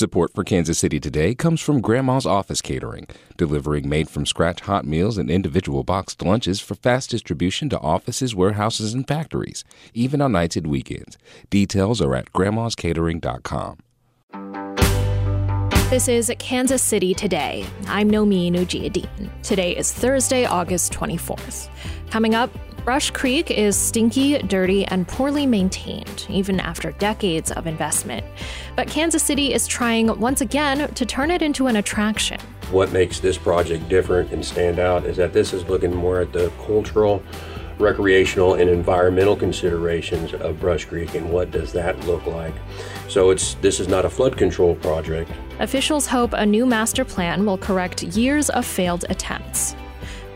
Support for Kansas City Today comes from Grandma's Office Catering, delivering made from scratch hot meals and individual boxed lunches for fast distribution to offices, warehouses, and factories, even on nights and weekends. Details are at grandmascatering.com. This is Kansas City Today. I'm Nomin Ujiyediin. Today is Thursday, August 24th. Coming up, Brush Creek is stinky, dirty, and poorly maintained, even after decades of investment. But Kansas City is trying once again to turn it into an attraction. What makes this project different and stand out is that this is looking more at the cultural, recreational, and environmental considerations of Brush Creek and what does that look like. So it's this is not a flood control project. Officials hope a new master plan will correct years of failed attempts.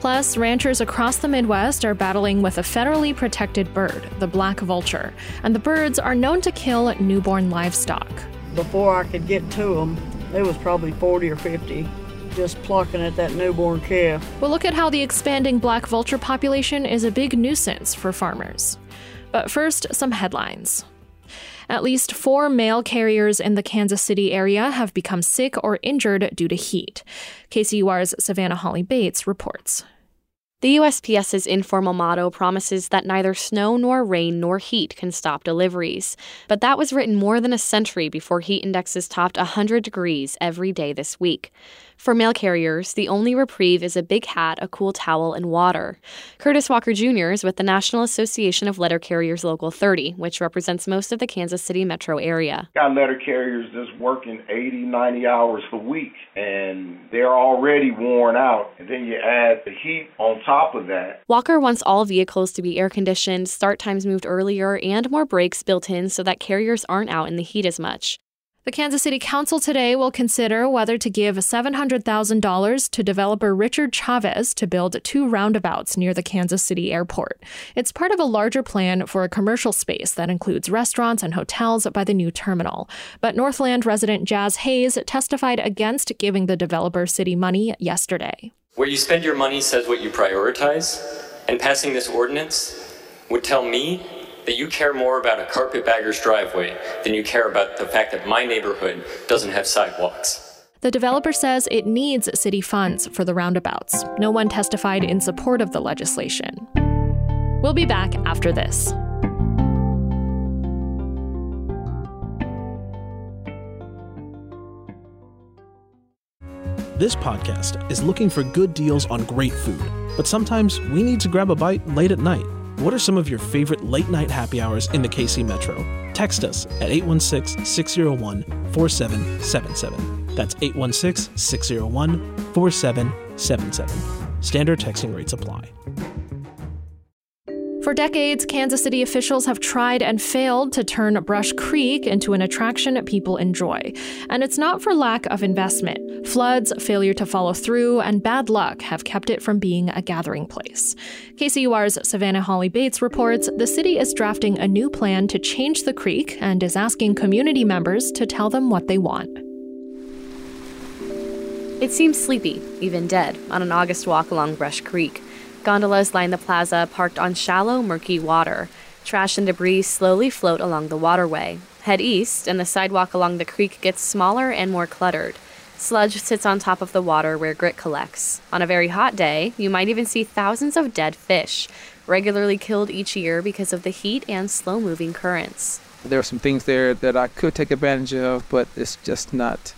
Plus, ranchers across the Midwest are battling with a federally protected bird, the black vulture, and the birds are known to kill newborn livestock. Before I could get to them, there was probably 40 or 50 just plucking at that newborn calf. We'll look at how the expanding black vulture population is a big nuisance for farmers. But first, some headlines. At least four mail carriers in the Kansas City area have become sick or injured due to heat. KCUR's Savannah Hawley-Bates reports. The USPS's informal motto promises that neither snow nor rain nor heat can stop deliveries. But that was written more than a century before heat indexes topped 100 degrees every day this week. For mail carriers, the only reprieve is a big hat, a cool towel, and water. Curtis Walker Jr. is with the National Association of Letter Carriers Local 30, which represents most of the Kansas City metro area. Got letter carriers that's working 80, 90 hours a week, and they're already worn out. And then you add the heat on top of that. Walker wants all vehicles to be air conditioned, start times moved earlier, and more breaks built in so that carriers aren't out in the heat as much. The Kansas City Council today will consider whether to give $700,000 to developer Richard Chavez to build two roundabouts near the Kansas City airport. It's part of a larger plan for a commercial space that includes restaurants and hotels by the new terminal. But Northland resident Jazz Hayes testified against giving the developer city money yesterday. Where you spend your money says what you prioritize, and passing this ordinance would tell me that you care more about a carpetbagger's driveway than you care about the fact that my neighborhood doesn't have sidewalks. The developer says it needs city funds for the roundabouts. No one testified in support of the legislation. We'll be back after this. This podcast is looking for good deals on great food, but sometimes we need to grab a bite late at night. What are some of your favorite late night happy hours in the KC Metro? Text us at 816 601 4777. That's 816 601 4777. Standard texting rates apply. For decades, Kansas City officials have tried and failed to turn Brush Creek into an attraction people enjoy. And it's not for lack of investment. Floods, failure to follow through, and bad luck have kept it from being a gathering place. KCUR's Savannah Hawley-Bates reports the city is drafting a new plan to change the creek and is asking community members to tell them what they want. It seems sleepy, even dead, on an August walk along Brush Creek. Gondolas line the plaza, parked on shallow, murky water. Trash and debris slowly float along the waterway. Head east, and the sidewalk along the creek gets smaller and more cluttered. Sludge sits on top of the water where grit collects. On a very hot day, you might even see thousands of dead fish, regularly killed each year because of the heat and slow moving currents. There are some things there that I could take advantage of, but it's just not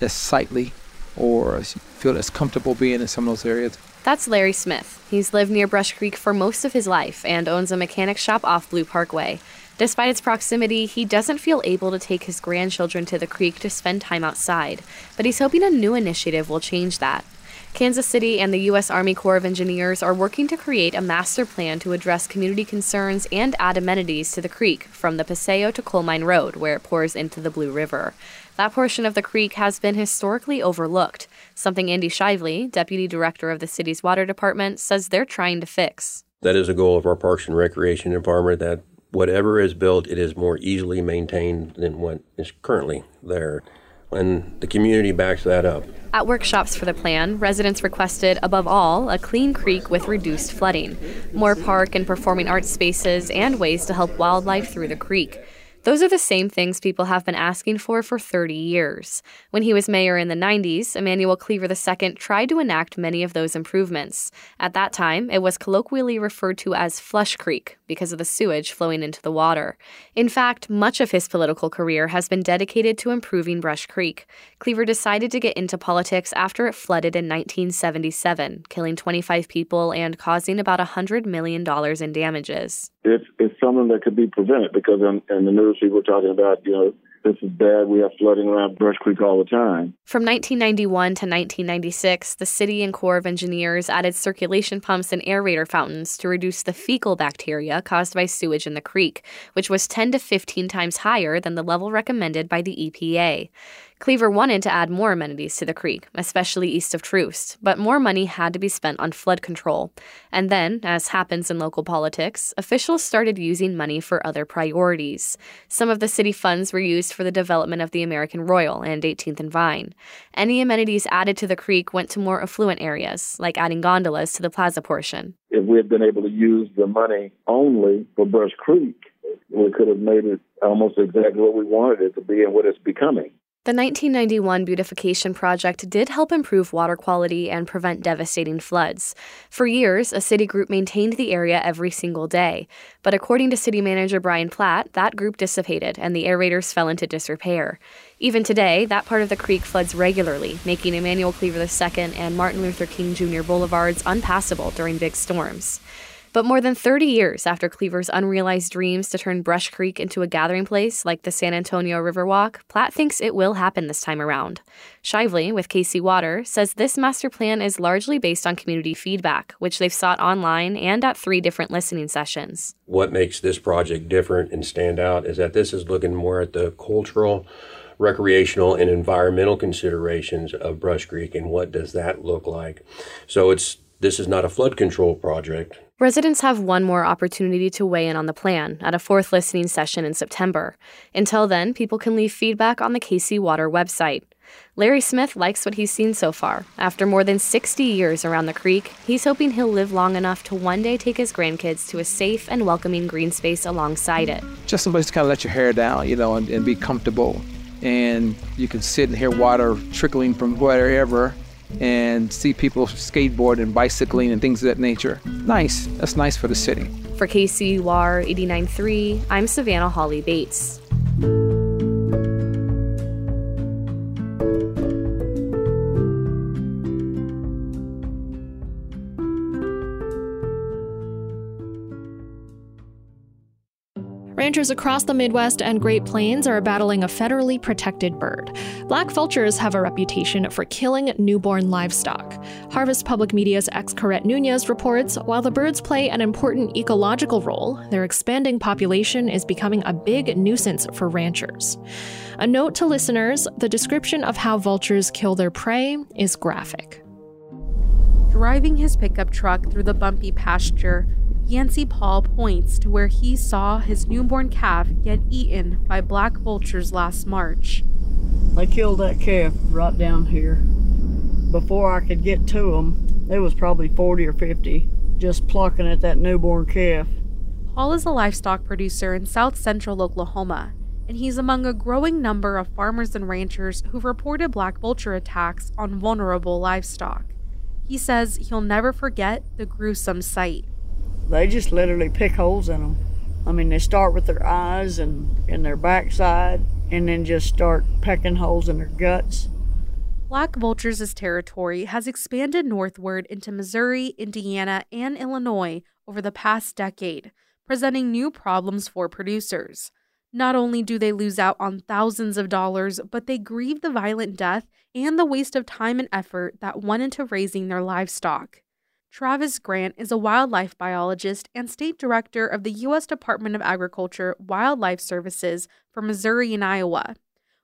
as sightly or feel as comfortable being in some of those areas. That's Larry Smith. He's lived near Brush Creek for most of his life and owns a mechanic shop off Blue Parkway. Despite its proximity, he doesn't feel able to take his grandchildren to the creek to spend time outside, but he's hoping a new initiative will change that. Kansas City and the U.S. Army Corps of Engineers are working to create a master plan to address community concerns and add amenities to the creek from the Paseo to Coal Mine Road, where it pours into the Blue River. That portion of the creek has been historically overlooked, something Andy Shively, deputy director of the city's water department, says they're trying to fix. That is a goal of our Parks and Recreation Department that whatever is built, it is more easily maintained than what is currently there. And the community backs that up. At workshops for the plan, residents requested, above all, a clean creek with reduced flooding, more park and performing arts spaces, and ways to help wildlife through the creek. Those are the same things people have been asking for for 30 years. When he was mayor in the 90s, Emanuel Cleaver II tried to enact many of those improvements. At that time, it was colloquially referred to as Flush Creek because of the sewage flowing into the water. In fact, much of his political career has been dedicated to improving Brush Creek. Cleaver decided to get into politics after it flooded in 1977, killing 25 people and causing about $100 million in damages. It's, it's something that could be prevented because in, in the news people were talking about, you know, this is bad. We have flooding around Brush Creek all the time. From 1991 to 1996, the city and Corps of Engineers added circulation pumps and aerator fountains to reduce the fecal bacteria caused by sewage in the creek, which was 10 to 15 times higher than the level recommended by the EPA. Cleaver wanted to add more amenities to the creek, especially east of Troost, but more money had to be spent on flood control. And then, as happens in local politics, officials started using money for other priorities. Some of the city funds were used for the development of the American Royal and 18th and Vine. Any amenities added to the creek went to more affluent areas, like adding gondolas to the plaza portion. If we had been able to use the money only for Brush Creek, we could have made it almost exactly what we wanted it to be and what it's becoming. The 1991 beautification project did help improve water quality and prevent devastating floods. For years, a city group maintained the area every single day. But according to city manager Brian Platt, that group dissipated and the aerators fell into disrepair. Even today, that part of the creek floods regularly, making Emanuel Cleaver II and Martin Luther King Jr. boulevards unpassable during big storms. But more than 30 years after Cleaver's unrealized dreams to turn Brush Creek into a gathering place like the San Antonio Riverwalk, Platt thinks it will happen this time around. Shively, with KC Water, says this master plan is largely based on community feedback, which they've sought online and at three different listening sessions. What makes this project different and stand out is that this is looking more at the cultural recreational and environmental considerations of Brush Creek and what does that look like. So it's this is not a flood control project. Residents have one more opportunity to weigh in on the plan at a fourth listening session in September. Until then, people can leave feedback on the KC Water website. Larry Smith likes what he's seen so far. After more than 60 years around the creek, he's hoping he'll live long enough to one day take his grandkids to a safe and welcoming green space alongside it. Just a place to kind of let your hair down, you know, and, and be comfortable. And you can sit and hear water trickling from wherever and see people skateboard and bicycling and things of that nature. Nice. That's nice for the city. For KCUR 89.3, I'm Savannah Hawley-Bates. Ranchers across the Midwest and Great Plains are battling a federally protected bird. Black vultures have a reputation for killing newborn livestock. Harvest Public Media's Xcaret Nunez reports while the birds play an important ecological role, their expanding population is becoming a big nuisance for ranchers. A note to listeners the description of how vultures kill their prey is graphic. Driving his pickup truck through the bumpy pasture, Yancey Paul points to where he saw his newborn calf get eaten by black vultures last March. They killed that calf right down here. Before I could get to them, there was probably 40 or 50 just plucking at that newborn calf. Paul is a livestock producer in south central Oklahoma, and he's among a growing number of farmers and ranchers who've reported black vulture attacks on vulnerable livestock. He says he'll never forget the gruesome sight. They just literally pick holes in them. I mean, they start with their eyes and in their backside, and then just start pecking holes in their guts. Black Vultures' territory has expanded northward into Missouri, Indiana, and Illinois over the past decade, presenting new problems for producers. Not only do they lose out on thousands of dollars, but they grieve the violent death and the waste of time and effort that went into raising their livestock. Travis Grant is a wildlife biologist and state director of the U.S. Department of Agriculture Wildlife Services for Missouri and Iowa.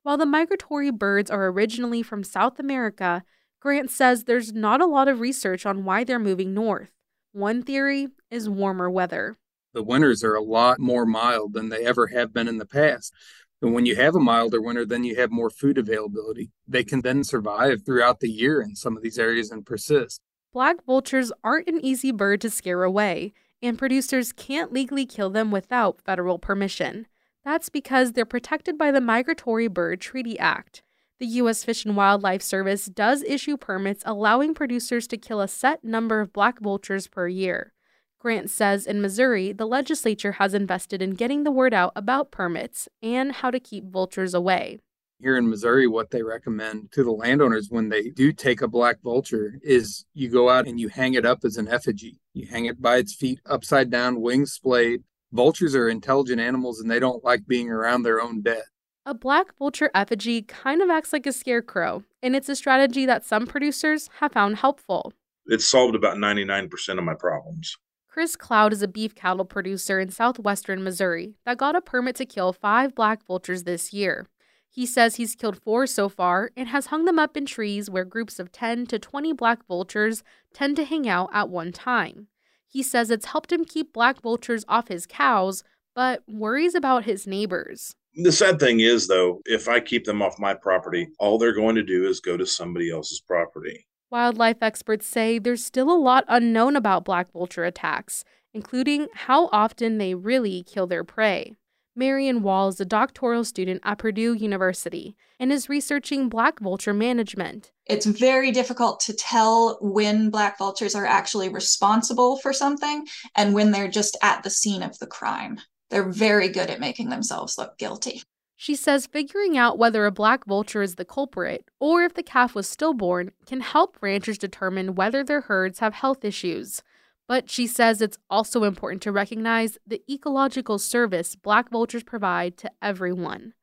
While the migratory birds are originally from South America, Grant says there's not a lot of research on why they're moving north. One theory is warmer weather. The winters are a lot more mild than they ever have been in the past. And when you have a milder winter, then you have more food availability. They can then survive throughout the year in some of these areas and persist. Black vultures aren't an easy bird to scare away, and producers can't legally kill them without federal permission. That's because they're protected by the Migratory Bird Treaty Act. The U.S. Fish and Wildlife Service does issue permits allowing producers to kill a set number of black vultures per year. Grant says in Missouri, the legislature has invested in getting the word out about permits and how to keep vultures away. Here in Missouri, what they recommend to the landowners when they do take a black vulture is you go out and you hang it up as an effigy. You hang it by its feet upside down, wings splayed. Vultures are intelligent animals and they don't like being around their own dead. A black vulture effigy kind of acts like a scarecrow, and it's a strategy that some producers have found helpful. It solved about 99% of my problems. Chris Cloud is a beef cattle producer in southwestern Missouri that got a permit to kill five black vultures this year. He says he's killed four so far and has hung them up in trees where groups of 10 to 20 black vultures tend to hang out at one time. He says it's helped him keep black vultures off his cows, but worries about his neighbors. The sad thing is, though, if I keep them off my property, all they're going to do is go to somebody else's property. Wildlife experts say there's still a lot unknown about black vulture attacks, including how often they really kill their prey. Marion Wall is a doctoral student at Purdue University and is researching black vulture management. It's very difficult to tell when black vultures are actually responsible for something and when they're just at the scene of the crime. They're very good at making themselves look guilty. She says figuring out whether a black vulture is the culprit or if the calf was stillborn can help ranchers determine whether their herds have health issues. But she says it's also important to recognize the ecological service black vultures provide to everyone.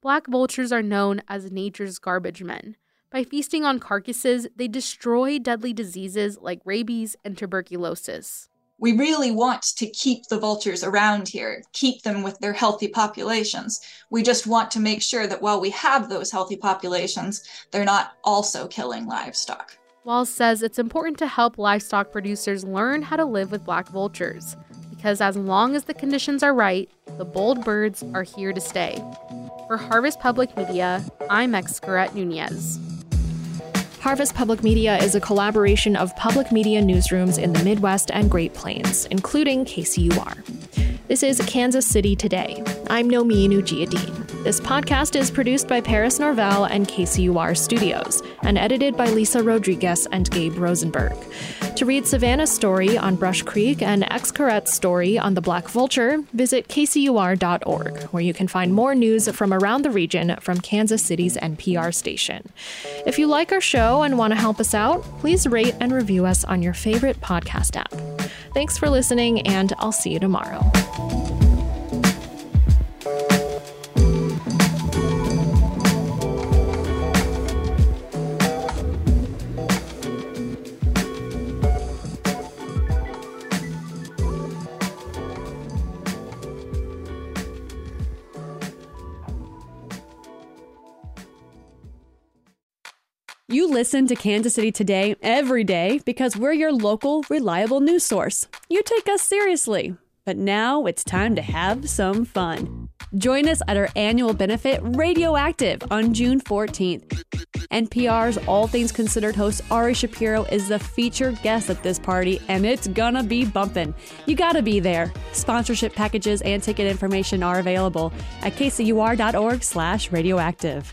Black vultures are known as nature's garbage men. By feasting on carcasses, they destroy deadly diseases like rabies and tuberculosis we really want to keep the vultures around here, keep them with their healthy populations. We just want to make sure that while we have those healthy populations, they're not also killing livestock. Wall says it's important to help livestock producers learn how to live with black vultures, because as long as the conditions are right, the bold birds are here to stay. For Harvest Public Media, I'm Xcaret Nunez. Harvest Public Media is a collaboration of public media newsrooms in the Midwest and Great Plains, including KCUR. This is Kansas City Today. I'm Nomin Ujiyediin. This podcast is produced by Paris Norvell and KCUR Studios and edited by Lisa Rodriguez and Gabe Rosenberg. To read Savannah's story on Brush Creek and Xcaret's story on the Black Vulture, visit kcur.org, where you can find more news from around the region from Kansas City's NPR station. If you like our show and want to help us out, please rate and review us on your favorite podcast app. Thanks for listening, and I'll see you tomorrow. You listen to Kansas City Today every day because we're your local, reliable news source. You take us seriously. But now it's time to have some fun. Join us at our annual benefit, Radioactive, on June 14th. NPR's All Things Considered host Ari Shapiro is the featured guest at this party, and it's gonna be bumpin'. You gotta be there. Sponsorship packages and ticket information are available at kcur.org slash radioactive.